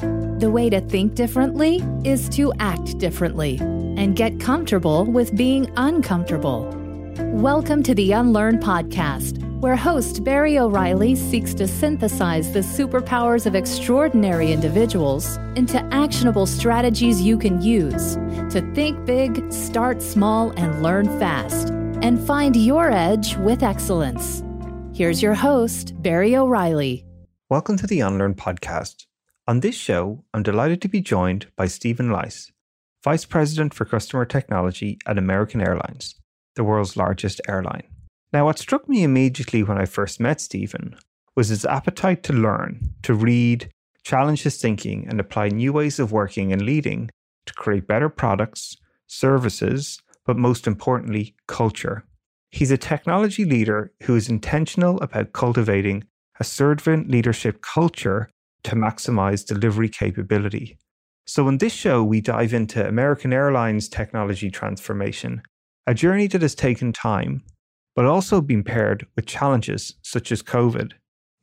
The way to think differently is to act differently and get comfortable with being uncomfortable. Welcome to the Unlearn Podcast, where host Barry O'Reilly seeks to synthesize the superpowers of extraordinary individuals into actionable strategies you can use to think big, start small, and learn fast, and find your edge with excellence. Here's your host, Barry O'Reilly. Welcome to the Unlearn Podcast. On this show, I'm delighted to be joined by Stephen Leiss, Vice President for Customer Technology at American Airlines, the world's largest airline. Now, what struck me immediately when I first met Stephen was his appetite to learn, to read, challenge his thinking, and apply new ways of working and leading to create better products, services, but most importantly, culture. He's a technology leader who is intentional about cultivating a servant leadership culture to maximize delivery capability. So, in this show, we dive into American Airlines technology transformation, a journey that has taken time but also been paired with challenges such as COVID.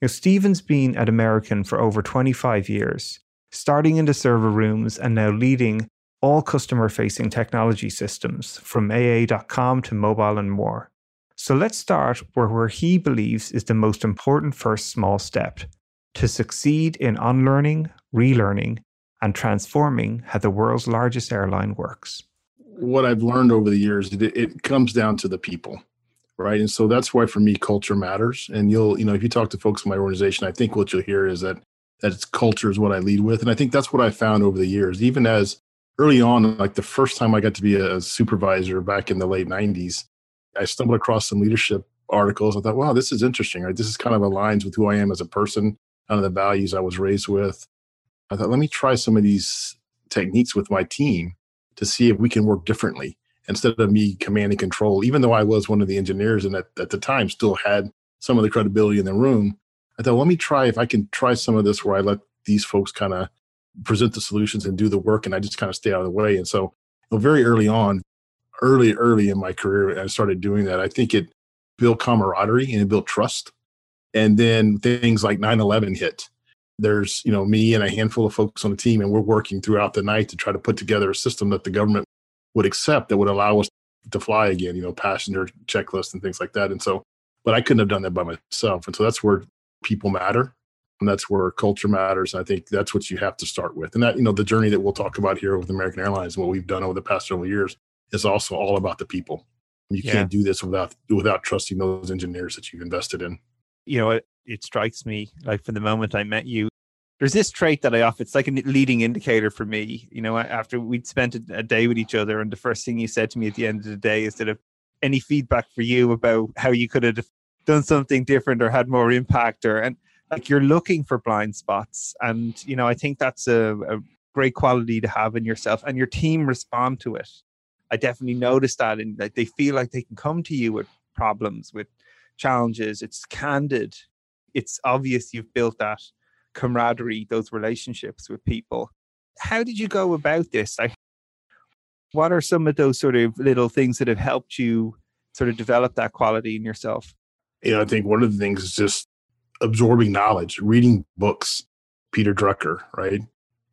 Know, Stephen's been at American for over 25 years, starting in the server rooms and now leading all customer facing technology systems from AA.com to mobile and more. So let's start where, where he believes is the most important first small step to succeed in unlearning, relearning, and transforming how the world's largest airline works. What I've learned over the years, it, it comes down to the people right? And so that's why for me culture matters. And you'll you know if you talk to folks in my organization i think what you'll hear is that that it's culture is what i lead with. And i think that's what i found over the years. Even as early on like the first time i got to be a supervisor back in the late 90s i stumbled across some leadership articles. I thought wow this is interesting right? This is kind of aligns with who i am as a person kind of the values i was raised with i thought let me try some of these techniques with my team to see if we can work differently instead of me command and control, even though I was one of the engineers and at, at the time still had some of the credibility in the room, I thought, let me try if I can try some of this where I let these folks kind of present the solutions and do the work and I just kind of stay out of the way. And so you know, very early on, early, early in my career, I started doing that. I think it built camaraderie and it built trust. And then things like 9-11 hit. There's, you know, me and a handful of folks on the team, and we're working throughout the night to try to put together a system that the government would accept that would allow us to fly again, you know, passenger checklist and things like that. And so, but I couldn't have done that by myself. And so that's where people matter. And that's where culture matters. I think that's what you have to start with. And that, you know, the journey that we'll talk about here with American Airlines and what we've done over the past several years is also all about the people. You yeah. can't do this without without trusting those engineers that you've invested in. You know, it, it strikes me like from the moment I met you, there's this trait that I often, it's like a leading indicator for me. You know, after we'd spent a, day with each other, and the first thing you said to me at the end of the day is that if any feedback for you about how you could have done something different or had more impact, or and like you're looking for blind spots. And, you know, I think that's a, a great quality to have in yourself, and your team respond to it. I definitely noticed that, and that they feel like they can come to you with problems, with challenges. It's candid. It's obvious you've built that camaraderie, those relationships with people. How did you go about this? Like, what are some of those sort of little things that have helped you sort of develop that quality in yourself? You know, I think one of the things is just absorbing knowledge, reading books. Peter Drucker, right?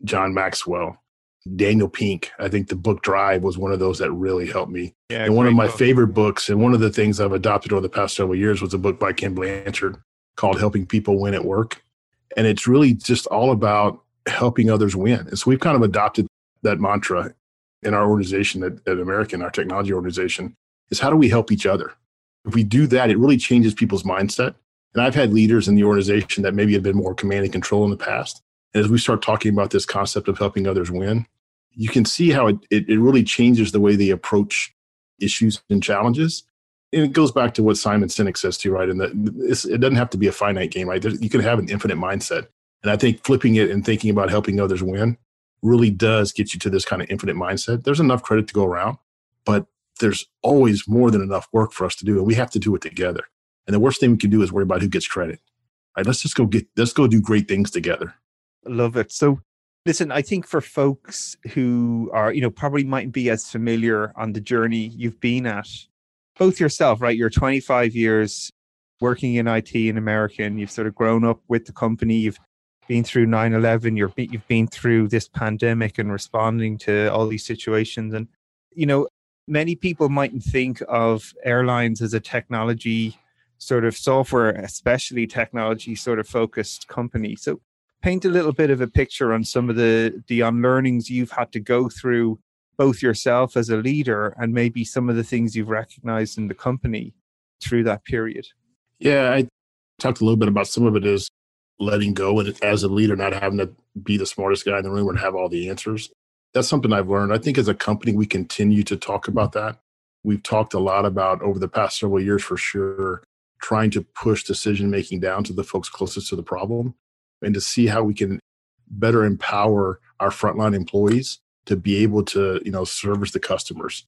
John Maxwell, Daniel Pink. I think the book Drive was one of those that really helped me. Yeah, and one of my book. favorite books, and one of the things I've adopted over the past several years was a book by Ken Blanchard called Helping People Win at Work and it's really just all about helping others win. And so we've kind of adopted that mantra in our organization at, at American, our technology organization, is how do we help each other? If we do that, it really changes people's mindset. And I've had leaders in the organization that maybe had been more command and control in the past. And as we start talking about this concept of helping others win, you can see how it, it, it really changes the way they approach issues and challenges and it goes back to what Simon Sinek says too, right? And that it doesn't have to be a finite game, right? You can have an infinite mindset, and I think flipping it and thinking about helping others win really does get you to this kind of infinite mindset. There's enough credit to go around, but there's always more than enough work for us to do, and we have to do it together. And the worst thing we can do is worry about who gets credit. Right? Let's just go get. Let's go do great things together. Love it. So Listen, I think for folks who are, you know, probably mightn't be as familiar on the journey you've been at both yourself, right? You're 25 years working in IT in American. You've sort of grown up with the company. You've been through 9-11 you're you've been through this pandemic and responding to all these situations and you know many people mightn't think of airlines as a technology sort of software especially technology sort of focused company so paint a little bit of a picture on some of the the unlearnings you've had to go through both yourself as a leader and maybe some of the things you've recognized in the company through that period? Yeah i talked a little bit about some of it is letting go and as a leader not having to be the smartest guy in the room and have all the answers. That's something i've learned. I think as a company we continue to talk about that. We've talked a lot about over the past several years for sure trying to push decision making down to the folks closest to the problem and to see how we can better empower our frontline employees to be able to you know service the customers.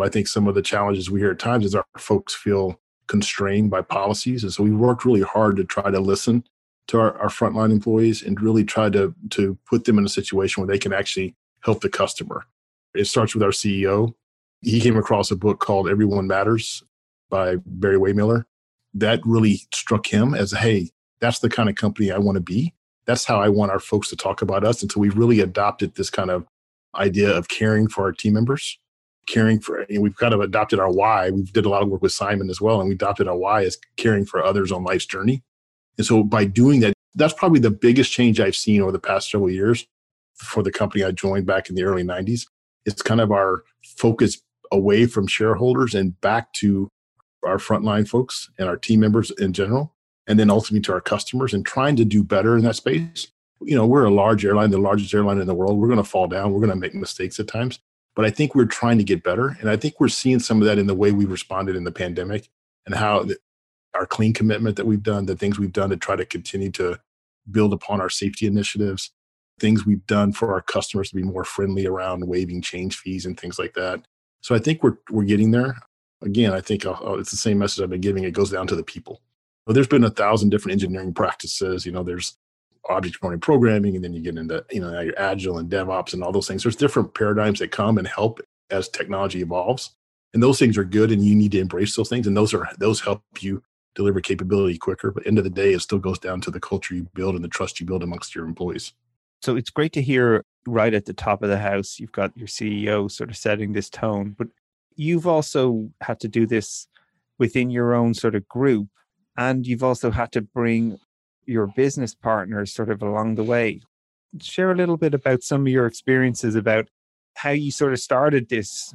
I think some of the challenges we hear at times is our folks feel constrained by policies and so we worked really hard to try to listen to our, our frontline employees and really try to to put them in a situation where they can actually help the customer. It starts with our ceo he came across a book called everyone matters by barry wehmiller that really struck him as hey that's the kind of company I want to be. That's how I want our folks to talk about us. And so we've really adopted this kind of idea of caring for our team members, caring for, know, we've kind of adopted our why. We did a lot of work with Simon as well, and we adopted our why as caring for others on life's journey. And so by doing that, that's probably the biggest change I've seen over the past several years for the company I joined back in the early 90s. It's kind of our focus away from shareholders and back to our frontline folks and our team members in general and then ultimately to our customers and trying to do better in that space. You know, we're a large airline, the largest airline in the world. We're going to fall down. We're going to make mistakes at times. But I think we're trying to get better. And I think we're seeing some of that in the way we responded in the pandemic and how our clean commitment that we've done, the things we've done to try to continue to build upon our safety initiatives, things we've done for our customers to be more friendly around waiving change fees and things like that. So I think we're we're getting there. Again, I think I'll, it's the same message I've been giving. It goes down to the people. Well, there's been a thousand different engineering practices. You know, there's object-oriented programming, and then you get into you know your agile and DevOps and all those things. There's different paradigms that come and help as technology evolves, and those things are good, and you need to embrace those things, and those are those help you deliver capability quicker. But end of the day, it still goes down to the culture you build and the trust you build amongst your employees. So it's great to hear right at the top of the house, you've got your CEO sort of setting this tone, but you've also had to do this within your own sort of group and you've also had to bring your business partners sort of along the way. Share a little bit about some of your experiences about how you sort of started this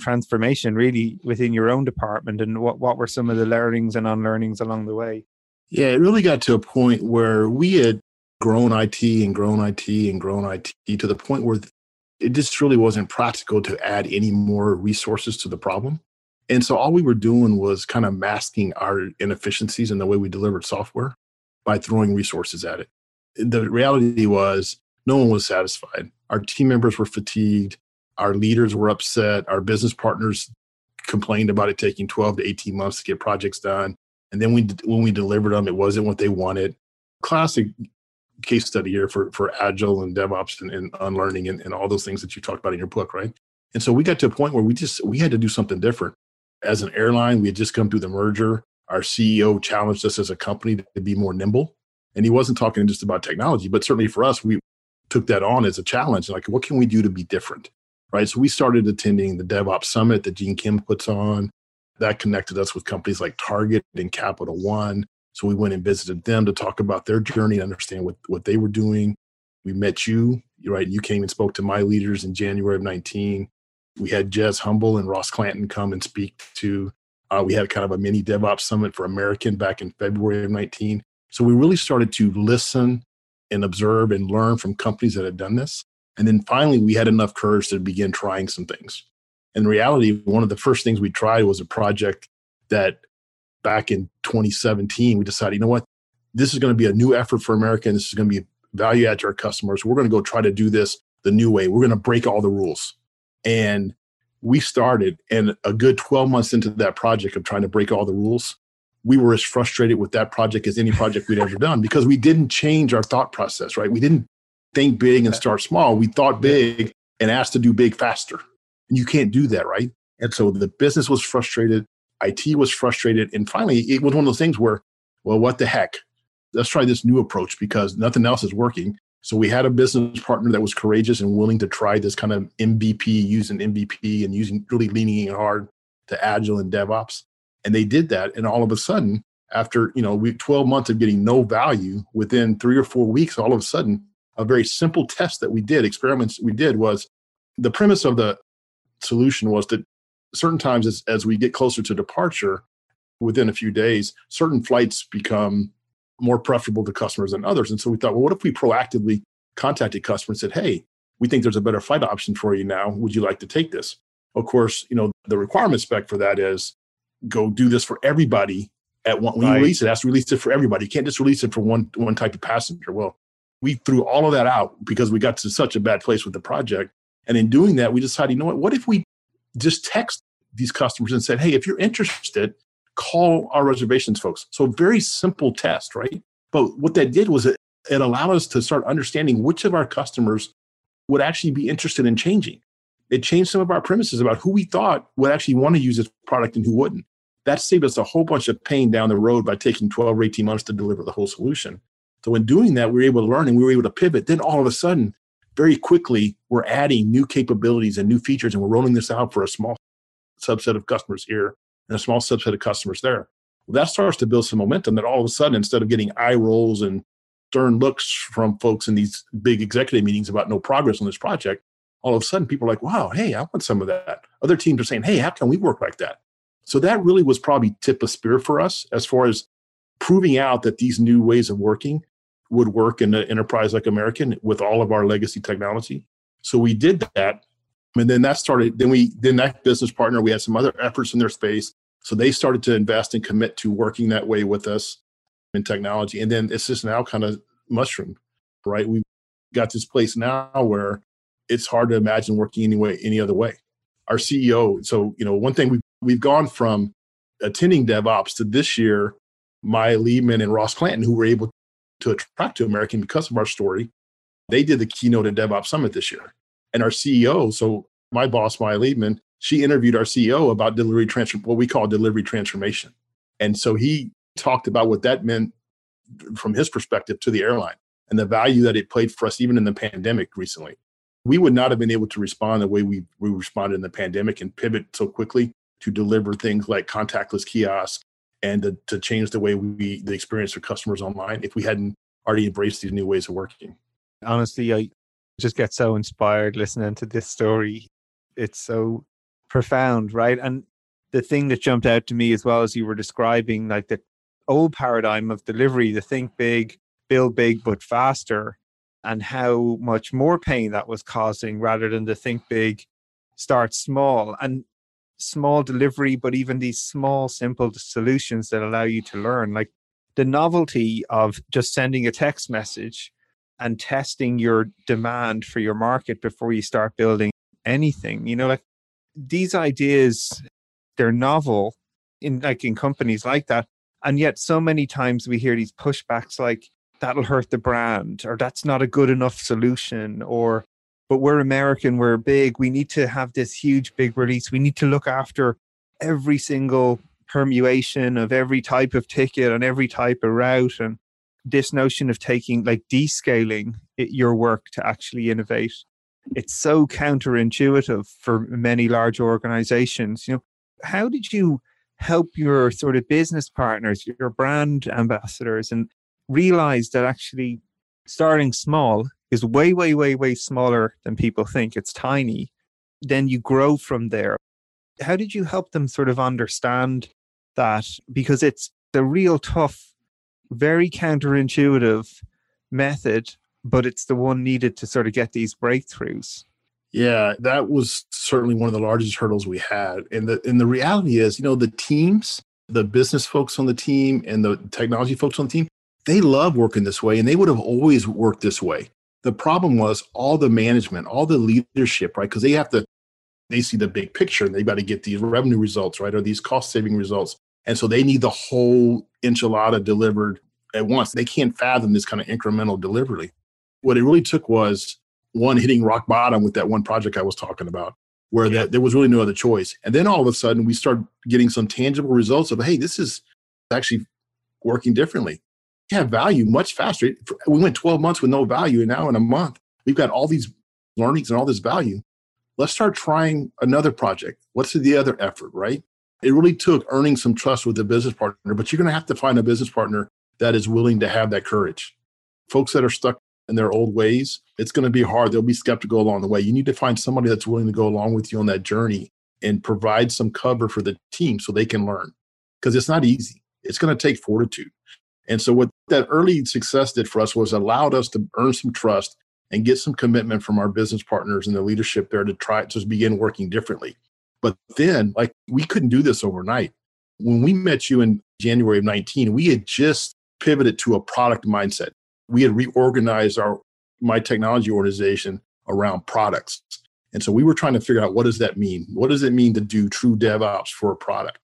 transformation really within your own department and what, what were some of the learnings and unlearnings along the way? Yeah, it really got to a point where we had grown IT and grown IT and grown IT to the point where it just really wasn't practical to add any more resources to the problem. And so all we were doing was kind of masking our inefficiencies in the way we delivered software by throwing resources at it. The reality was no one was satisfied. Our team members were fatigued. Our leaders were upset. Our business partners complained about it taking 12 to 18 months to get projects done. And then we, when we delivered them, it wasn't what they wanted. Classic case study here for, for agile and DevOps and, and unlearning and, and all those things that you talked about in your book, right? And so we got to a point where we just we had to do something different as an airline, we had just come through the merger. Our CEO challenged us as a company to be more nimble. And he wasn't talking just about technology, but certainly for us, we took that on as a challenge. Like, what can we do to be different? Right. So we started attending the DevOps Summit that Gene Kim puts on. That connected us with companies like Target and Capital One. So we went and visited them to talk about their journey, and understand what, what they were doing. We met you, right? You came and spoke to my leaders in January of 19 we had Jez Humble and Ross Clanton come and speak to. Uh, we had kind of a mini DevOps summit for American back in February of 19. So we really started to listen and observe and learn from companies that had done this. And then finally, we had enough courage to begin trying some things. In reality, one of the first things we tried was a project that back in 2017, we decided, you know what, this is going to be a new effort for America. And this is going to be value add to our customers. We're going to go try to do this the new way. We're going to break all the rules. And we started, and a good 12 months into that project of trying to break all the rules, we were as frustrated with that project as any project we'd ever done because we didn't change our thought process, right? We didn't think big and start small. We thought big and asked to do big faster. And you can't do that, right? And so the business was frustrated, IT was frustrated. And finally, it was one of those things where, well, what the heck? let's try this new approach because nothing else is working. So we had a business partner that was courageous and willing to try this kind of MVP, using MVP and using really leaning in hard to agile and DevOps. And they did that. And all of a sudden, after you know, we 12 months of getting no value, within three or four weeks, all of a sudden, a very simple test that we did, experiments we did was the premise of the solution was that certain times as, as we get closer to departure, within a few days, certain flights become more preferable to customers than others. And so we thought, well, what if we proactively contacted customers and said, hey, we think there's a better flight option for you now. Would you like to take this? Of course, you know, the requirement spec for that is go do this for everybody at one when right. you release it, it has to release it for everybody. You can't just release it for one one type of passenger. Well, we threw all of that out because we got to such a bad place with the project. And in doing that, we decided, you know what, what if we just text these customers and said, hey, if you're interested, call our reservations folks. So very simple test, right? But what that did was it, it allowed us to start understanding which of our customers would actually be interested in changing. It changed some of our premises about who we thought would actually want to use this product and who wouldn't. That saved us a whole bunch of pain down the road by taking 12 or 18 months to deliver the whole solution. So in doing that, we were able to learn and we were able to pivot. Then all of a sudden, very quickly, we're adding new capabilities and new features, and we're rolling this out for a small subset of customers here and a small subset of customers there. Well, that starts to build some momentum that all of a sudden, instead of getting eye rolls and stern looks from folks in these big executive meetings about no progress on this project, all of a sudden people are like, wow, hey, I want some of that. Other teams are saying, hey, how can we work like that? So that really was probably tip of spear for us as far as proving out that these new ways of working would work in an enterprise like American with all of our legacy technology. So we did that and then that started, then we, then that business partner, we had some other efforts in their space. So they started to invest and commit to working that way with us in technology. And then it's just now kind of mushroom, right? We've got this place now where it's hard to imagine working any way, any other way. Our CEO, so, you know, one thing we've, we've gone from attending DevOps to this year, Maya Leibman and Ross Clanton, who were able to attract to American because of our story, they did the keynote at DevOps Summit this year. And our CEO, so my boss, Maya Leibman, she interviewed our CEO about delivery transfer, what we call delivery transformation. And so he talked about what that meant from his perspective to the airline and the value that it played for us, even in the pandemic recently. We would not have been able to respond the way we, we responded in the pandemic and pivot so quickly to deliver things like contactless kiosks and to, to change the way we the experience for customers online if we hadn't already embraced these new ways of working. Honestly, I, just get so inspired listening to this story. It's so profound, right? And the thing that jumped out to me as well as you were describing, like the old paradigm of delivery, the think big, build big, but faster, and how much more pain that was causing rather than the think big, start small. And small delivery, but even these small, simple solutions that allow you to learn. Like the novelty of just sending a text message and testing your demand for your market before you start building anything. You know, like these ideas, they're novel in like in companies like that. And yet so many times we hear these pushbacks like that'll hurt the brand or that's not a good enough solution or but we're American, we're big, we need to have this huge big release. We need to look after every single permutation of every type of ticket and every type of route and this notion of taking like descaling it, your work to actually innovate. It's so counterintuitive for many large organizations you know. How did you help your sort of business partners your brand ambassadors and realize that actually starting small is way way way way smaller than people think? It's tiny. Then you grow from there. How did you help them sort of understand that? Because it's the real tough very counterintuitive method, but it's the one needed to sort of get these breakthroughs. Yeah, that was certainly one of the largest hurdles we had. And the and the reality is, you know, the teams, the business folks on the team and the technology folks on the team, they love working this way and they would have always worked this way. The problem was all the management, all the leadership, right? Because they have to they see the big picture and they got to get these revenue results, right? Or these cost saving results. And so they need the whole enchilada delivered at once. They can't fathom this kind of incremental delivery. What it really took was one hitting rock bottom with that one project I was talking about, where yeah. that there was really no other choice. And then all of a sudden we start getting some tangible results of, hey, this is actually working differently. We have value much faster. We went 12 months with no value, and now in a month, we've got all these learnings and all this value. Let's start trying another project. What's the other effort, right? It really took earning some trust with the business partner, but you're going to have to find a business partner that is willing to have that courage. Folks that are stuck in their old ways, it's going to be hard. They'll be skeptical along the way. You need to find somebody that's willing to go along with you on that journey and provide some cover for the team so they can learn because it's not easy. It's going to take fortitude. And so, what that early success did for us was allowed us to earn some trust and get some commitment from our business partners and the leadership there to try to begin working differently. But then, like, we couldn't do this overnight. When we met you in January of 19, we had just pivoted to a product mindset. We had reorganized our my technology organization around products. And so we were trying to figure out what does that mean? What does it mean to do true DevOps for a product?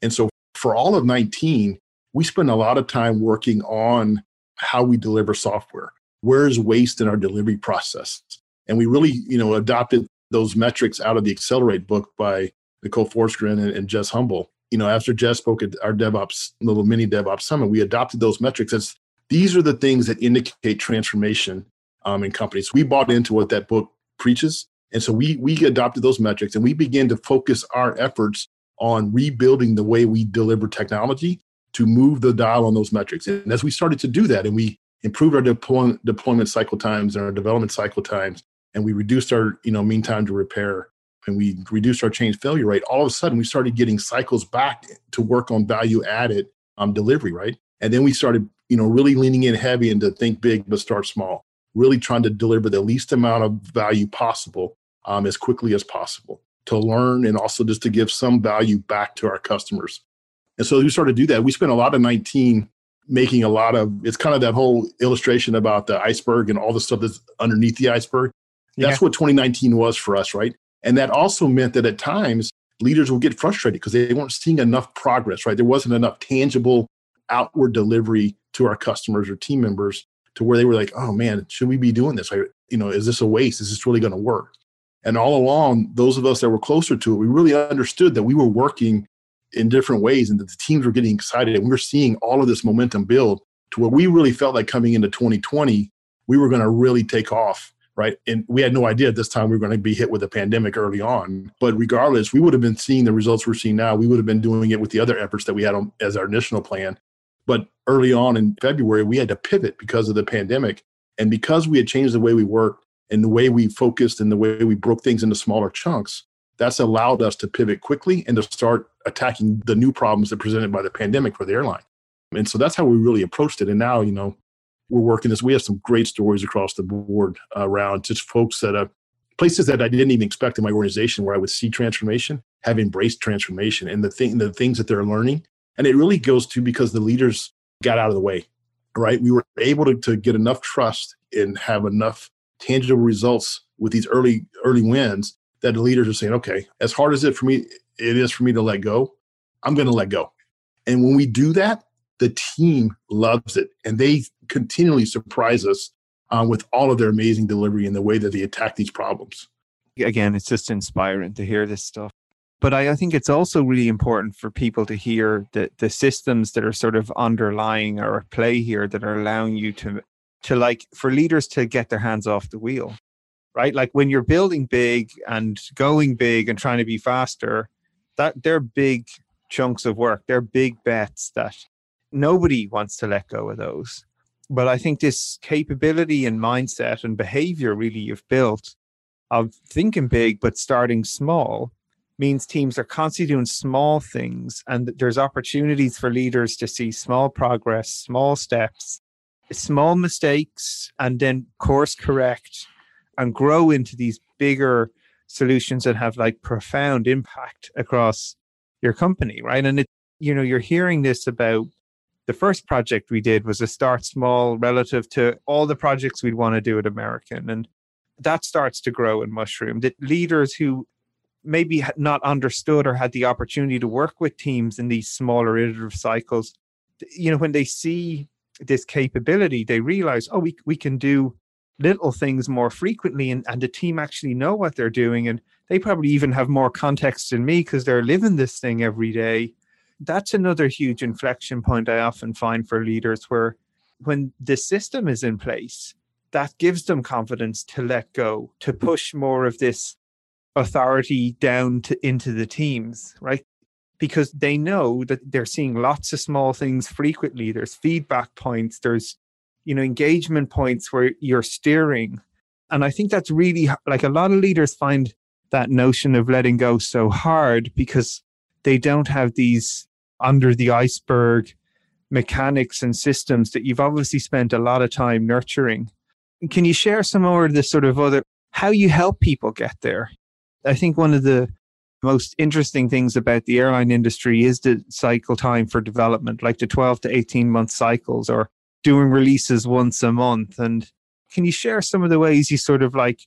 And so for all of 19, we spent a lot of time working on how we deliver software. Where is waste in our delivery process? And we really, you know, adopted those metrics out of the Accelerate book by Nicole Forsgren and, and Jez Humble. You know, after Jez spoke at our DevOps little mini DevOps summit, we adopted those metrics as these are the things that indicate transformation um, in companies. We bought into what that book preaches, and so we we adopted those metrics and we began to focus our efforts on rebuilding the way we deliver technology to move the dial on those metrics. And as we started to do that and we improved our deployment, deployment cycle times and our development cycle times, and we reduced our you know mean time to repair and we reduced our change failure rate, all of a sudden we started getting cycles back to work on value added um, delivery, right? And then we started, you know, really leaning in heavy into think big but start small, really trying to deliver the least amount of value possible um, as quickly as possible to learn and also just to give some value back to our customers. And so we started to do that. We spent a lot of 19 making a lot of it's kind of that whole illustration about the iceberg and all the stuff that's underneath the iceberg. That's yeah. what 2019 was for us, right? And that also meant that at times leaders will get frustrated because they weren't seeing enough progress, right? There wasn't enough tangible outward delivery to our customers or team members to where they were like, oh man, should we be doing this? you know, is this a waste? Is this really going to work? And all along, those of us that were closer to it, we really understood that we were working in different ways and that the teams were getting excited and we were seeing all of this momentum build to where we really felt like coming into 2020 we were going to really take off right? And we had no idea at this time we were going to be hit with a pandemic early on. But regardless we would have been seeing the results we're seeing now. We would have been doing it with the other efforts that we had on, as our initial plan. But early on in february we had to pivot because of the pandemic. And because we had changed the way we worked and the way we focused and the way we broke things into smaller chunks that's allowed us to pivot quickly and to start attacking the new problems that presented by the pandemic for the airline. And so that's how we really approached it. And now, you know, we're working this. We have some great stories across the board around just folks that are places that I didn't even expect in my organization where I would see transformation have embraced transformation and the thing the things that they're learning. And it really goes to because the leaders got out of the way, right? We were able to, to get enough trust and have enough tangible results with these early early wins that the leaders are saying, okay, as hard as it for me it is for me to let go, I'm going to let go. And when we do that, the team loves it, and they continually surprise us uh, with all of their amazing delivery and the way that they attack these problems. Again, it's just inspiring to hear this stuff. But I, I think it's also really important for people to hear the, the systems that are sort of underlying or at play here that are allowing you to to like for leaders to get their hands off the wheel right? Like when you're building big and going big and trying to be faster, that they're big chunks of work. They're big bets that nobody wants to let go of those. But I think this capability and mindset and behavior really you've built of thinking big but starting small means teams are constantly doing small things and there's opportunities for leaders to see small progress, small steps, small mistakes, and then course correct and grow into these bigger solutions that have like profound impact across your company, right? And it, you know, you're hearing this about the first project we did was a start small relative to all the projects we'd want to do at American. And that starts to grow and mushroom. That leaders who maybe had not understood or had the opportunity to work with teams in these smaller iterative cycles, you know, when they see this capability, they realize, oh, we, we can do little things more frequently and, and the team actually know what they're doing and they probably even have more context than me because they're living this thing every day that's another huge inflection point i often find for leaders where when the system is in place, that gives them confidence to let go, to push more of this authority down to into the teams, right? Because they know that they're seeing lots of small things frequently. There's feedback points, there's you know engagement points where you're steering. And I think that's really like a lot of leaders find that notion of letting go so hard because they don't have these under the iceberg mechanics and systems that you've obviously spent a lot of time nurturing. Can you share some more of the sort of other how you help people get there? I think one of the most interesting things about the airline industry is the cycle time for development, like the 12 to 18 month cycles or doing releases once a month. And can you share some of the ways you sort of like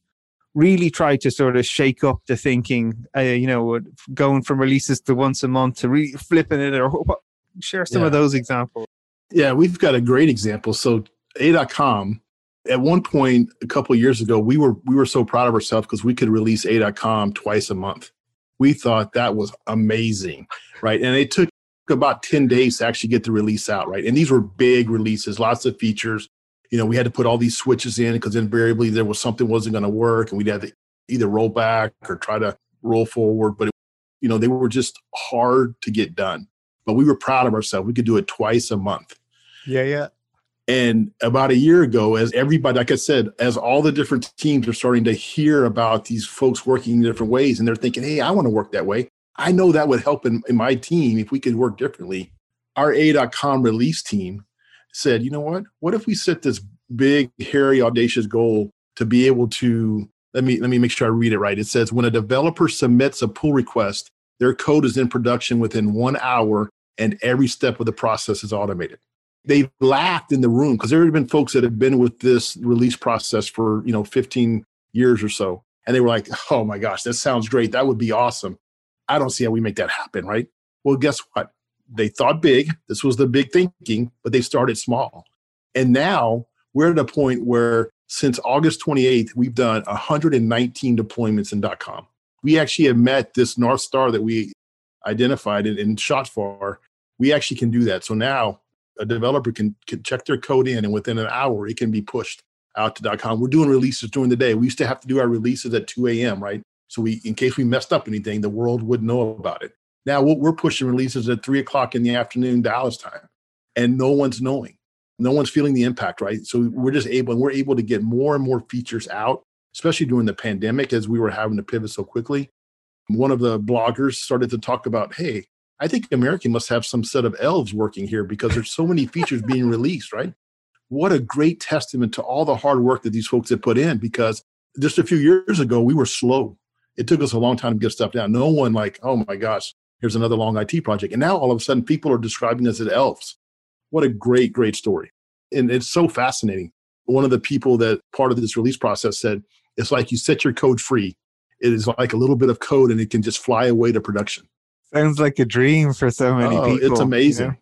really try to sort of shake up the thinking, uh, you know, going from releases to once a month to really flipping it or share some yeah. of those examples? Yeah, we've got a great example. So A.com at one point a couple years ago, we were we were so proud of ourselves because we could release A.com twice a month. We thought that was amazing, right? And it took about 10 days to actually get the release out, right? And these were big releases, lots of features. You know, we had to put all these switches in because invariably there was something wasn't going to work and we'd have to either roll back or try to roll forward. But, it, you know, they were just hard to get done. But we were proud of ourselves. We could do it twice a month. Yeah, yeah. And about a year ago, as everybody, like I said, as all the different teams are starting to hear about these folks working in different ways, and they're thinking, hey, I want to work that way. I know that would help in, in my team if we could work differently. Our A.com release team said, you know what? What if we set this big, hairy, audacious goal to be able to let me let me make sure I read it right. It says when a developer submits a pull request, their code is in production within one hour and every step of the process is automated. They laughed in the room because there had been folks that had been with this release process for you know 15 years or so and they were like oh my gosh that sounds great. That would be awesome. I don't see how we make that happen right? Well guess what they thought big this was the big thinking but they started small and now we're at a point where since august 28th we've done 119 deployments in .com we actually have met this north star that we identified and shot for we actually can do that so now a developer can, can check their code in and within an hour it can be pushed out to .com. We're doing releases during the day. We used to have to do our releases at 2 a.m., right? So we, in case we messed up anything, the world would know about it. Now what we're pushing releases at three o'clock in the afternoon, Dallas time, and no one's knowing. No one's feeling the impact, right? So we're just able, and we're able to get more and more features out, especially during the pandemic as we were having to pivot so quickly. One of the bloggers started to talk about, hey, I think American must have some set of elves working here because there's so many features being released, right? What a great testament to all the hard work that these folks have put in because just a few years ago, we were slow. It took us a long time to get stuff down. No one like, oh my gosh, here's another long IT project. And now all of a sudden people are describing us as elves. What a great, great story. And it's so fascinating. One of the people that part of this release process said, it's like you set your code free. It is like a little bit of code and it can just fly away to production. Sounds like a dream for so many oh, people. It's amazing. You know?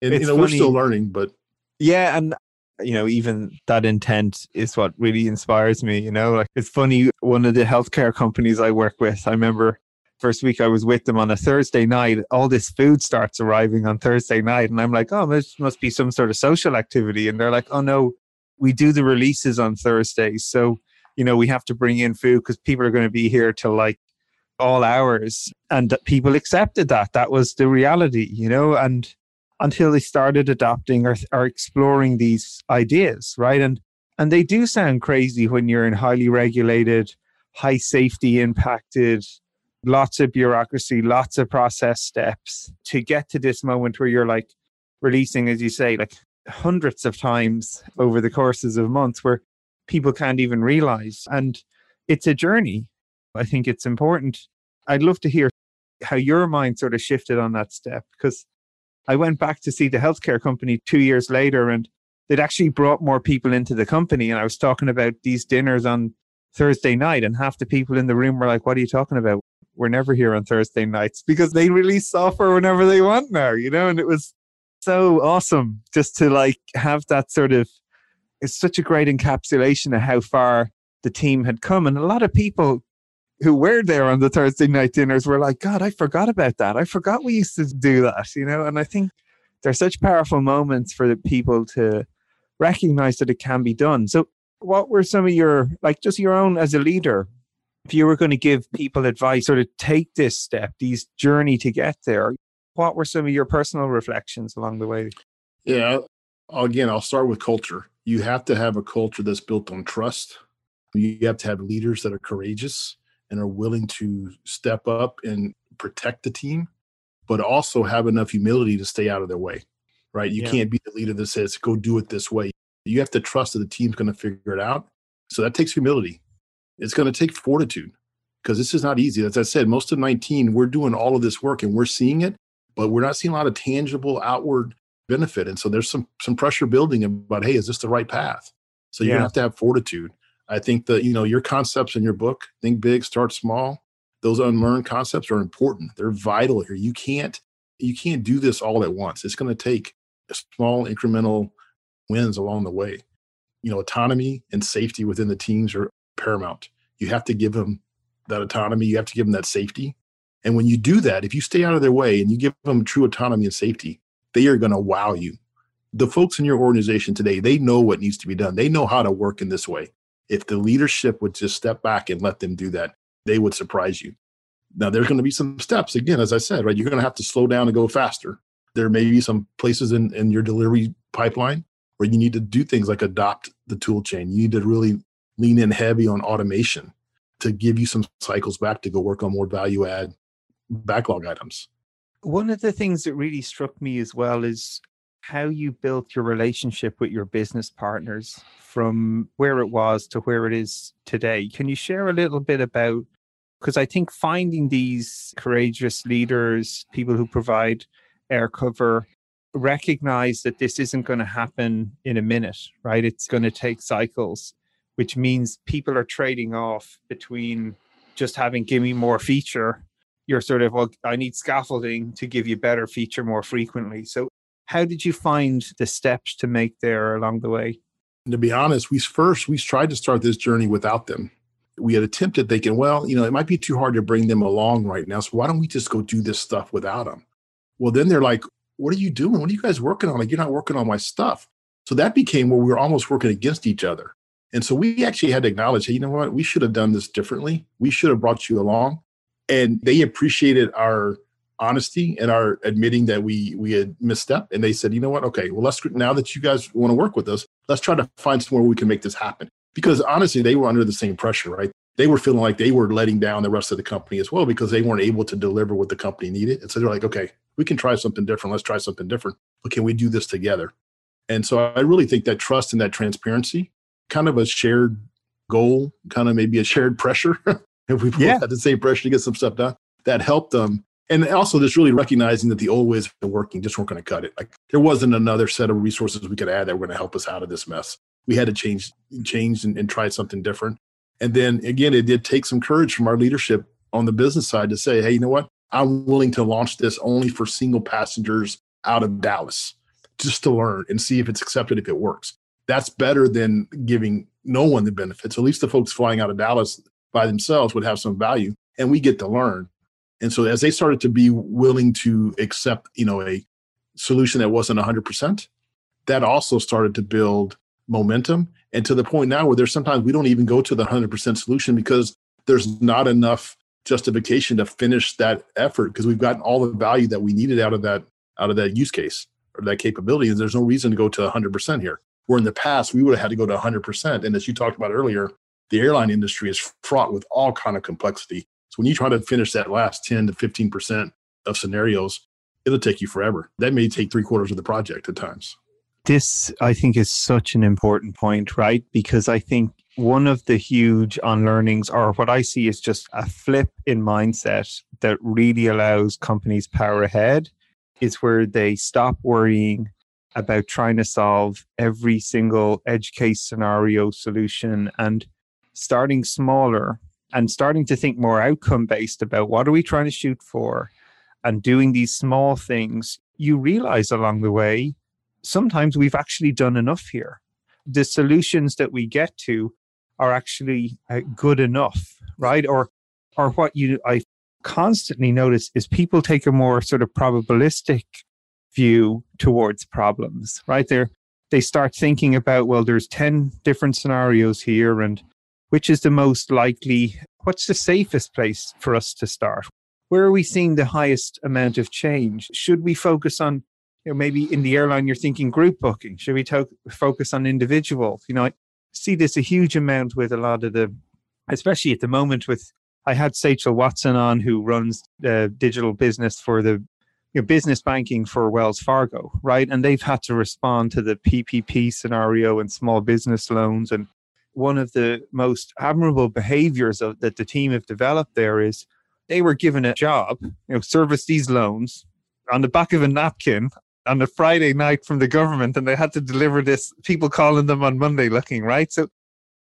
And it's you know, funny. we're still learning, but yeah, and you know, even that intent is what really inspires me. You know, like it's funny. One of the healthcare companies I work with, I remember first week I was with them on a Thursday night. All this food starts arriving on Thursday night, and I'm like, oh, this must be some sort of social activity. And they're like, oh no, we do the releases on Thursdays, so you know we have to bring in food because people are going to be here till like all hours and people accepted that that was the reality you know and until they started adopting or, or exploring these ideas right and and they do sound crazy when you're in highly regulated high safety impacted lots of bureaucracy lots of process steps to get to this moment where you're like releasing as you say like hundreds of times over the courses of months where people can't even realize and it's a journey I think it's important. I'd love to hear how your mind sort of shifted on that step because I went back to see the healthcare company two years later and they'd actually brought more people into the company. And I was talking about these dinners on Thursday night, and half the people in the room were like, What are you talking about? We're never here on Thursday nights because they release software whenever they want now, you know? And it was so awesome just to like have that sort of it's such a great encapsulation of how far the team had come. And a lot of people who were there on the Thursday night dinners were like, God, I forgot about that. I forgot we used to do that, you know? And I think they're such powerful moments for the people to recognize that it can be done. So, what were some of your, like, just your own as a leader? If you were going to give people advice, sort of take this step, these journey to get there, what were some of your personal reflections along the way? Yeah, again, I'll start with culture. You have to have a culture that's built on trust. You have to have leaders that are courageous and are willing to step up and protect the team, but also have enough humility to stay out of their way, right? You yeah. can't be the leader that says, go do it this way. You have to trust that the team's going to figure it out. So that takes humility. It's going to take fortitude because this is not easy. As I said, most of 19, we're doing all of this work and we're seeing it, but we're not seeing a lot of tangible outward benefit. And so there's some some pressure building about, hey, is this the right path? So you yeah. have to have fortitude. I think that you know your concepts in your book, think big, start small. Those unlearned concepts are important. They're vital here. You can't you can't do this all at once. It's going to take small incremental wins along the way. You know, autonomy and safety within the teams are paramount. You have to give them that autonomy. You have to give them that safety. And when you do that, if you stay out of their way and you give them true autonomy and safety, they are going to wow you. The folks in your organization today, they know what needs to be done. They know how to work in this way. If the leadership would just step back and let them do that, they would surprise you. Now, there's going to be some steps. Again, as I said, right, you're going to have to slow down and go faster. There may be some places in, in your delivery pipeline where you need to do things like adopt the tool chain. You need to really lean in heavy on automation to give you some cycles back to go work on more value add backlog items. One of the things that really struck me as well is how you built your relationship with your business partners from where it was to where it is today. Can you share a little bit about? Because I think finding these courageous leaders, people who provide air cover, recognize that this isn't going to happen in a minute, right? It's going to take cycles, which means people are trading off between just having give me more feature. You're sort of well i need scaffolding to give you better feature more frequently. So how did you find the steps to make there along the way? To be honest we first we tried to start this journey without them. We had attempted thinking well you know it might be too hard to bring them along right now so why don't we just go do this stuff without them well then they're like what are you doing? What are you guys working on? Like you're not working on my stuff. So that became where we were almost working against each other and so we actually had to acknowledge hey you know what? We should have done this differently. We should have brought you along. And they appreciated our honesty and our admitting that we we had misstep and they said you know what? Okay well let's now that you guys want to work with us let's try to find somewhere we can make this happen. Because honestly they were under the same pressure right? They were feeling like they were letting down the rest of the company as well because they weren't able to deliver what the company needed. And so they're like okay we can try something different. Let's try something different. But can we do this together? And so i really think that trust and that transparency kind of a shared goal kind of maybe a shared pressure if we both yeah. had the same pressure to get some stuff done, that helped them. And also just really recognizing that the old ways of working just weren't going to cut it. Like there wasn't another set of resources we could add that were going to help us out of this mess. We had to change, change and, and try something different. And then again, it did take some courage from our leadership on the business side to say, hey, you know what? I'm willing to launch this only for single passengers out of Dallas just to learn and see if it's accepted, if it works. That's better than giving no one the benefits. At least the folks flying out of Dallas by themselves would have some value and we get to learn. And so as they started to be willing to accept you know a solution that wasn't 100% that also started to build momentum. And to the point now where there's sometimes we don't even go to the 100% solution because there's not enough justification to finish that effort because we've gotten all the value that we needed out of that out of that use case or that capability and there's no reason to go to 100% here where in the past we would have had to go to 100% and as you talked about earlier the airline industry is fraught with all kind of complexity. So when you try to finish that last 10 to 15% of scenarios, it'll take you forever. That may take three quarters of the project at times. This, I think, is such an important point, right? Because I think one of the huge unlearnings, or what I see is just a flip in mindset that really allows companies power ahead, is where they stop worrying about trying to solve every single edge case scenario solution and starting smaller and starting to think more outcome based about what are we trying to shoot for and doing these small things, you realize along the way, sometimes we've actually done enough here. The solutions that we get to are actually uh, good enough, right? Or, or what you I constantly notice is people take a more sort of probabilistic view towards problems, right? They're they start thinking about, well, there's 10 different scenarios here and which is the most likely? What's the safest place for us to start? Where are we seeing the highest amount of change? Should we focus on, you know, maybe in the airline you're thinking group booking? Should we focus on individual? You know, I see this a huge amount with a lot of the, especially at the moment with, I had Sachel Watson on who runs the digital business for the you know, business banking for Wells Fargo, right? And they've had to respond to the PPP scenario and small business loans. And one of the most admirable behaviors of, that the team have developed there is they were given a job, you know, service these loans on the back of a napkin on a Friday night from the government, and they had to deliver this. People calling them on Monday, looking right. So,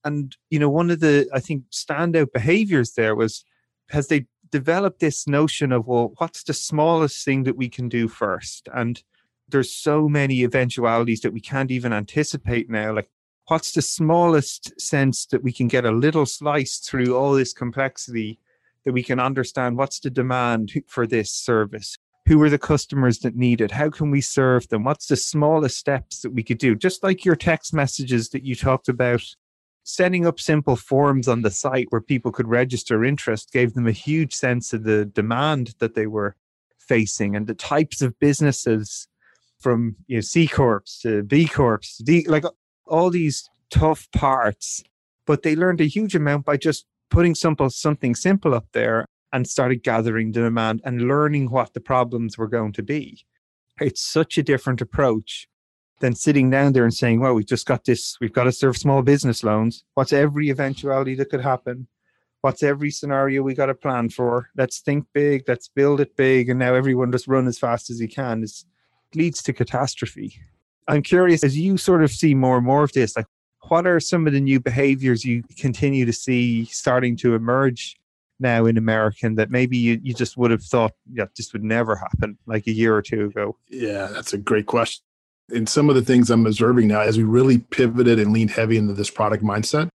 and you know, one of the I think standout behaviors there was has they developed this notion of well, what's the smallest thing that we can do first, and there's so many eventualities that we can't even anticipate now. Like, what's the smallest sense that we can get a little slice through all this complexity that we can understand what's the demand for this service? Who are the customers that need it? How can we serve them? What's the smallest steps that we could do? Just like your text messages that you talked about setting up simple forms on the site where people could register interest gave them a huge sense of the demand that they were facing and the types of businesses from you know C corps to B corps D, like all these tough parts but they learned a huge amount by just putting simple something simple up there and started gathering the demand and learning what the problems were going to be. It's such a different approach than sitting down there and saying, well, we've just got this, we've got to serve small business loans. What's every eventuality that could happen? What's every scenario we got to plan for? Let's think big, let's build it big, and now everyone just run as fast as he can. It leads to catastrophe. I'm curious, as you sort of see more and more of this, like what are some of the new behaviors you continue to see starting to emerge now in American that maybe you, you just would have thought, yeah, this would never happen like a year or two ago? Yeah, that's a great question. And some of the things I'm observing now as we really pivoted and leaned heavy into this product mindset.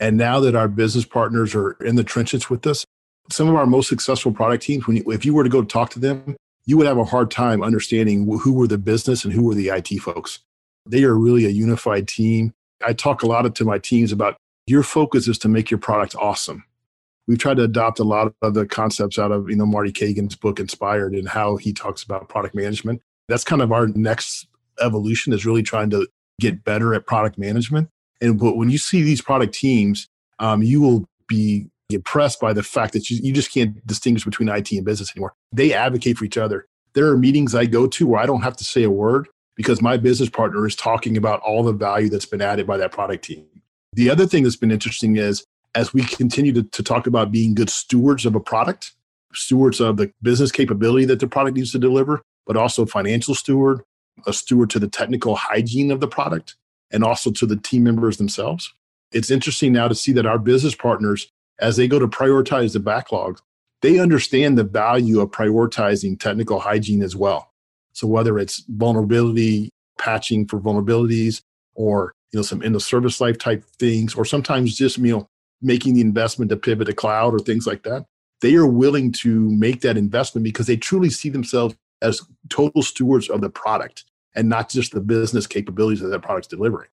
And now that our business partners are in the trenches with us, some of our most successful product teams, when you, if you were to go talk to them, you would have a hard time understanding who were the business and who were the IT folks. They are really a unified team. I talk a lot to my teams about your focus is to make your product awesome. We've tried to adopt a lot of the concepts out of you know Marty Cagan's book Inspired and how he talks about product management. That's kind of our next evolution is really trying to get better at product management. And but when you see these product teams, um, you will be impressed by the fact that you, you just can't distinguish between IT and business anymore. They advocate for each other. There are meetings I go to where I don't have to say a word because my business partner is talking about all the value that's been added by that product team. The other thing that's been interesting is as we continue to, to talk about being good stewards of a product, stewards of the business capability that the product needs to deliver, but also financial steward, a steward to the technical hygiene of the product, and also to the team members themselves. It's interesting now to see that our business partners, as they go to prioritize the backlogs, they understand the value of prioritizing technical hygiene as well. So whether it's vulnerability patching for vulnerabilities or you know some end of service life type things, or sometimes just you know making the investment to pivot to cloud or things like that, they are willing to make that investment because they truly see themselves as total stewards of the product and not just the business capabilities that that product's delivering.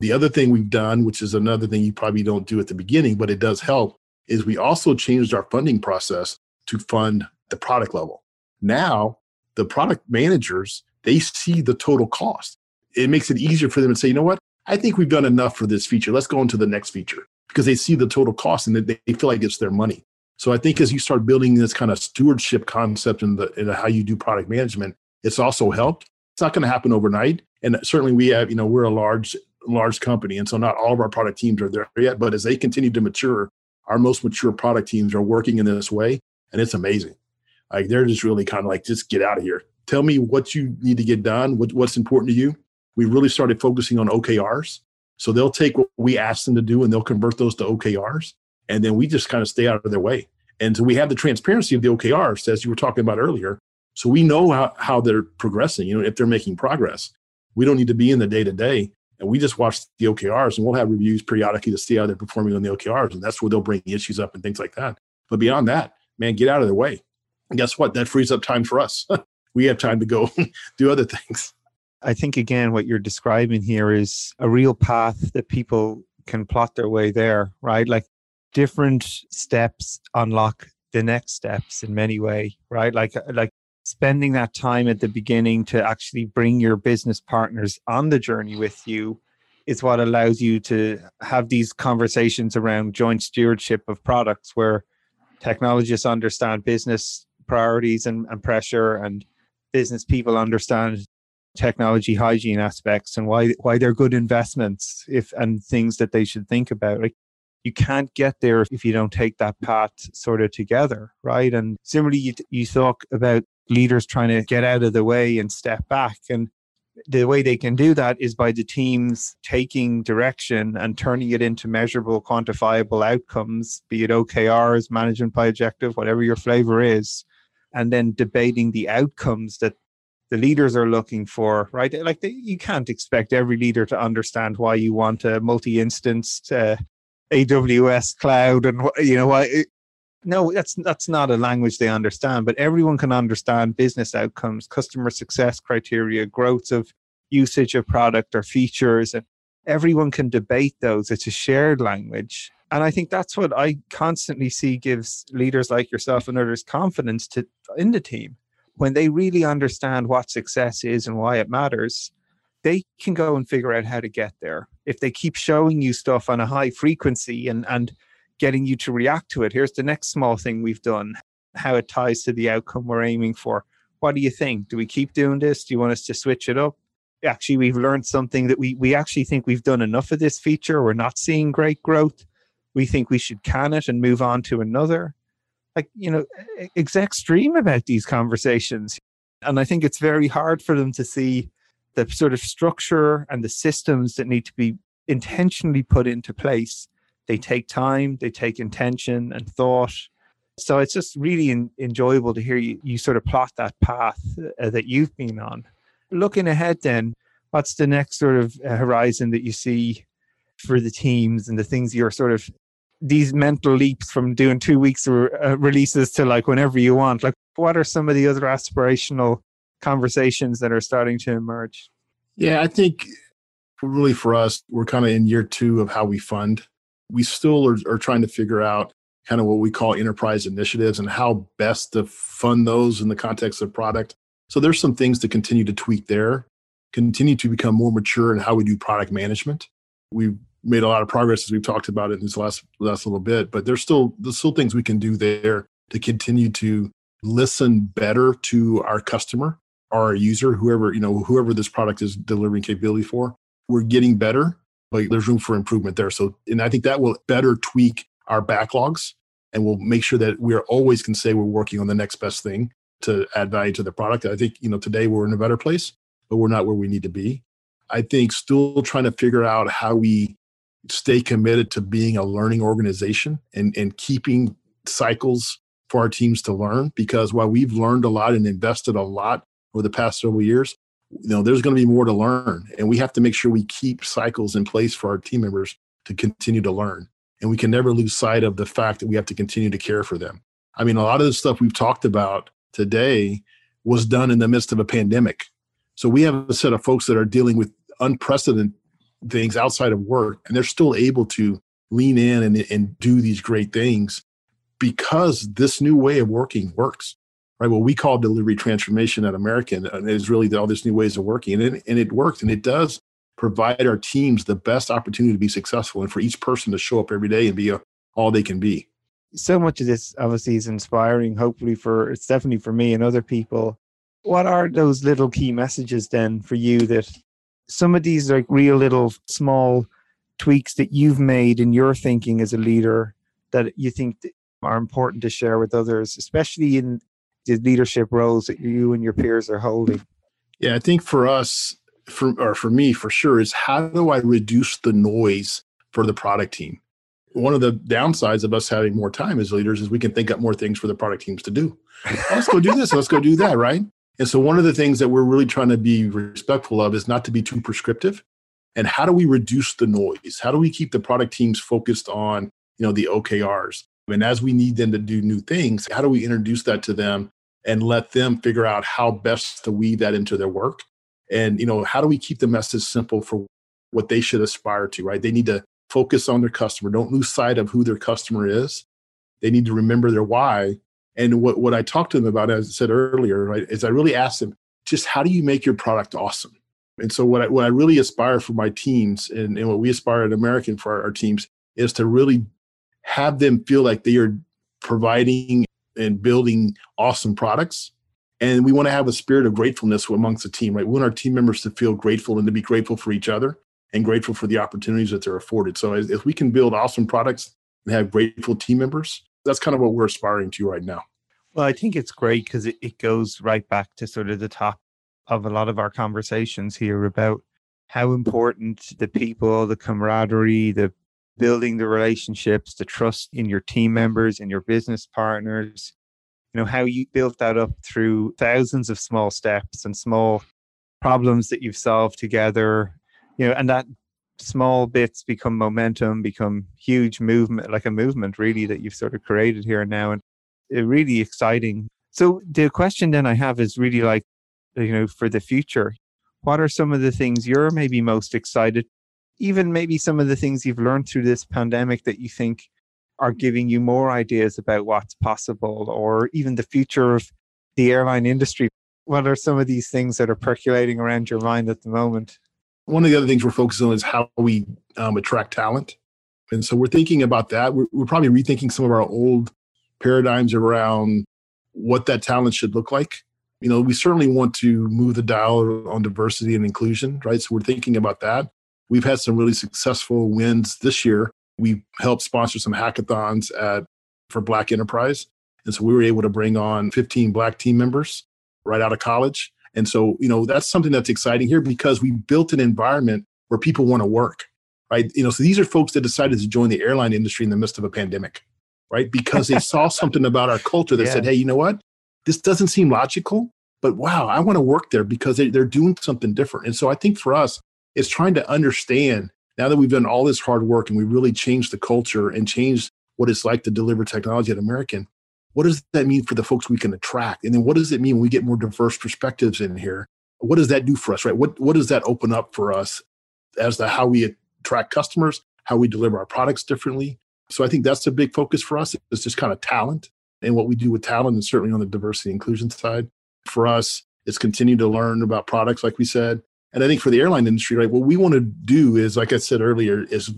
The other thing we've done, which is another thing you probably don't do at the beginning, but it does help, is we also changed our funding process to fund the product level. Now the product managers, they see the total cost. It makes it easier for them to say, you know what? I think we've done enough for this feature. Let's go into the next feature because they see the total cost and they feel like it's their money. So I think as you start building this kind of stewardship concept in the in how you do product management, it's also helped. It's not going to happen overnight, and certainly we have you know we're a large large company, and so not all of our product teams are there yet. But as they continue to mature, our most mature product teams are working in this way, and it's amazing. Like they're just really kind of like, just get out of here. Tell me what you need to get done, what, what's important to you. We really started focusing on OKRs. So they'll take what we ask them to do and they'll convert those to OKRs. And then we just kind of stay out of their way. And so we have the transparency of the OKRs, as you were talking about earlier. So we know how, how they're progressing, you know, if they're making progress. We don't need to be in the day to day. And we just watch the OKRs and we'll have reviews periodically to see how they're performing on the OKRs. And that's where they'll bring issues up and things like that. But beyond that, man, get out of their way. And guess what? That frees up time for us. we have time to go do other things. I think, again, what you're describing here is a real path that people can plot their way there, right? Like different steps unlock the next steps in many way, right? Like, uh, like spending that time at the beginning to actually bring your business partners on the journey with you is what allows you to have these conversations around joint stewardship of products where technologists understand business priorities and, and pressure and business people understand technology hygiene aspects and why why they're good investments if and things that they should think about like you can't get there if you don't take that path sort of together right and similarly you, you talk about leaders trying to get out of the way and step back and the way they can do that is by the teams taking direction and turning it into measurable quantifiable outcomes be it okrs management by objective whatever your flavor is and then debating the outcomes that the leaders are looking for, right? Like you can't expect every leader to understand why you want a multi-instance uh, AWS cloud and you know why. No, that's that's not a language they understand. But everyone can understand business outcomes, customer success criteria, growth of usage of product or features, and everyone can debate those. It's a shared language, and I think that's what I constantly see gives leaders like yourself and others confidence to in the team when they really understand what success is and why it matters, they can go and figure out how to get there. If they keep showing you stuff on a high frequency and, and getting you to react to it, here's the next small thing we've done, how it ties to the outcome we're aiming for. What do you think? Do we keep doing this? Do you want us to switch it up? Actually, we've learned something that we, we actually think we've done enough of this feature. We're not seeing great growth. We think we should can it and move on to another like you know execs dream about these conversations and i think it's very hard for them to see the sort of structure and the systems that need to be intentionally put into place. They take time they take intention and thought. So it's just really in, enjoyable to hear you, you sort of plot that path uh, that you've been on. Looking ahead then what's the next sort of uh, horizon that you see for the teams and the things you're sort of these mental leaps from doing two weeks of uh, releases to like whenever you want? Like what are some of the other aspirational conversations that are starting to emerge? Yeah i think really for us we're kind of in year two of how we fund. We still are, are trying to figure out kind of what we call enterprise initiatives and how best to fund those in the context of product. So there's some things to continue to tweak there continue to become more mature in how we do product management. We've made a lot of progress as we've talked about in this last last little bit. But there's still there's still things we can do there to continue to listen better to our customer, our user, whoever you know whoever this product is delivering capability for. We're getting better, but there's room for improvement there. So, and I think that will better tweak our backlogs, and we'll make sure that we are always can say we're working on the next best thing to add value to the product. I think you know today we're in a better place, but we're not where we need to be. I think still trying to figure out how we stay committed to being a learning organization and, and keeping cycles for our teams to learn because while we've learned a lot and invested a lot over the past several years you know there's going to be more to learn and we have to make sure we keep cycles in place for our team members to continue to learn and we can never lose sight of the fact that we have to continue to care for them. I mean a lot of the stuff we've talked about today was done in the midst of a pandemic. So we have a set of folks that are dealing with unprecedented things outside of work and they're still able to lean in and, and do these great things because this new way of working works right? What we call delivery transformation at american is really all these new ways of working and it, and it works and it does provide our teams the best opportunity to be successful and for each person to show up every day and be a, all they can be. So much of this obviously is inspiring hopefully for it's definitely for me and other people. What are those little key messages then for you that some of these like real little small tweaks that you've made in your thinking as a leader that you think are important to share with others, especially in the leadership roles that you and your peers are holding? Yeah, I think for us, for or for me, for sure, is how do I reduce the noise for the product team? One of the downsides of us having more time as leaders is we can think up more things for the product teams to do. let's go do this. Let's go do that. Right. And so one of the things that we're really trying to be respectful of is not to be too prescriptive. And how do we reduce the noise? How do we keep the product teams focused on, you know, the OKRs? And as we need them to do new things, how do we introduce that to them and let them figure out how best to weave that into their work? And, you know, how do we keep the message simple for what they should aspire to, right? They need to focus on their customer. Don't lose sight of who their customer is. They need to remember their why. And what, what I talked to them about, as I said earlier, right, is I really asked them, just how do you make your product awesome? And so what I, what I really aspire for my teams and, and what we aspire at American for our, our teams is to really have them feel like they are providing and building awesome products. And we want to have a spirit of gratefulness amongst the team, right? We want our team members to feel grateful and to be grateful for each other and grateful for the opportunities that they're afforded. So if we can build awesome products and have grateful team members, that's kind of what we're aspiring to right now. Well, I think it's great because it, it goes right back to sort of the top of a lot of our conversations here about how important the people, the camaraderie, the building the relationships, the trust in your team members and your business partners, you know, how you built that up through thousands of small steps and small problems that you've solved together, you know, and that small bits become momentum, become huge movement, like a movement really that you've sort of created here and now. And really exciting. So the question then I have is really like, you know, for the future, what are some of the things you're maybe most excited even maybe some of the things you've learned through this pandemic that you think are giving you more ideas about what's possible or even the future of the airline industry? What are some of these things that are percolating around your mind at the moment? One of the other things we're focusing on is how we um, attract talent. And so we're thinking about that. We're, we're probably rethinking some of our old paradigms around what that talent should look like. You know, we certainly want to move the dial on diversity and inclusion, right? So we're thinking about that. We've had some really successful wins this year. We helped sponsor some hackathons at for Black Enterprise. And so we were able to bring on 15 Black team members right out of college. And so, you know, that's something that's exciting here because we built an environment where people want to work, right? You know, so these are folks that decided to join the airline industry in the midst of a pandemic, right? Because they saw something about our culture that yeah. said, hey, you know what? This doesn't seem logical, but wow, I want to work there because they, they're doing something different. And so I think for us, it's trying to understand now that we've done all this hard work and we really changed the culture and changed what it's like to deliver technology at American, what does that mean for the folks we can attract? And then what does it mean when we get more diverse perspectives in here? What does that do for us, right? What, what does that open up for us as to how we attract customers, how we deliver our products differently? So I think that's a big focus for us. It's just kind of talent and what we do with talent, and certainly on the diversity inclusion side. For us, it's continue to learn about products, like we said, and I think for the airline industry, right, what we want to do is, like I said earlier, is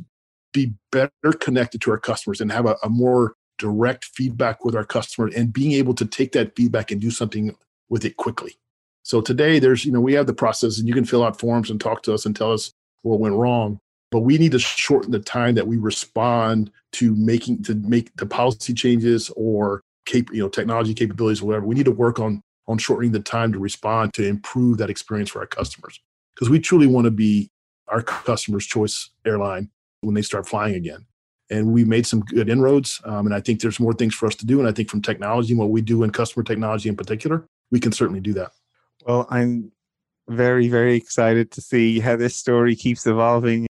be better connected to our customers and have a, a more direct feedback with our customers and being able to take that feedback and do something with it quickly. So today there's, you know, we have the process and you can fill out forms and talk to us and tell us what went wrong. But we need to shorten the time that we respond to making to make the policy changes or cap, you know, technology capabilities whatever. We need to work on on shortening the time to respond to improve that experience for our customers because we truly want to be our customers' choice airline when they start flying again. And we made some good inroads. Um, and I think there's more things for us to do. And I think from technology, and what we do in customer technology in particular, we can certainly do that. Well, I'm very, very excited to see how this story keeps evolving.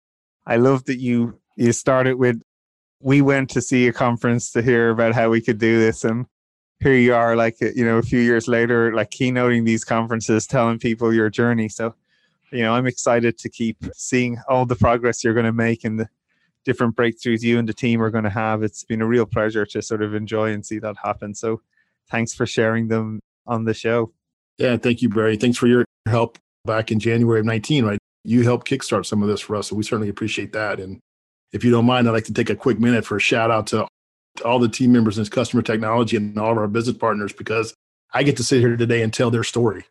I love that you you started with we went to see a conference to hear about how we could do this and here you are like you know a few years later like keynoting these conferences telling people your journey so you know, I'm excited to keep seeing all the progress you're going to make and the different breakthroughs you and the team are going to have. It's been a real pleasure to sort of enjoy and see that happen. So thanks for sharing them on the show. Yeah, thank you, Barry. Thanks for your help back in January of 19, right? You helped kickstart some of this for us. So we certainly appreciate that. And if you don't mind, I'd like to take a quick minute for a shout out to, all the team members in customer technology and all of our business partners because I get to sit here today and tell their story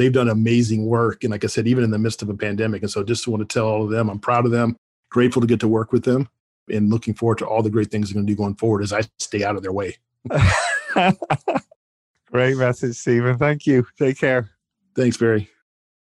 they've done amazing work. And like I said, even in the midst of a pandemic. And so just want to tell all of them, I'm proud of them, grateful to get to work with them, and looking forward to all the great things they're going to do going forward as I stay out of their way. great message, Stephen. Thank you. Take care. Thanks, Barry.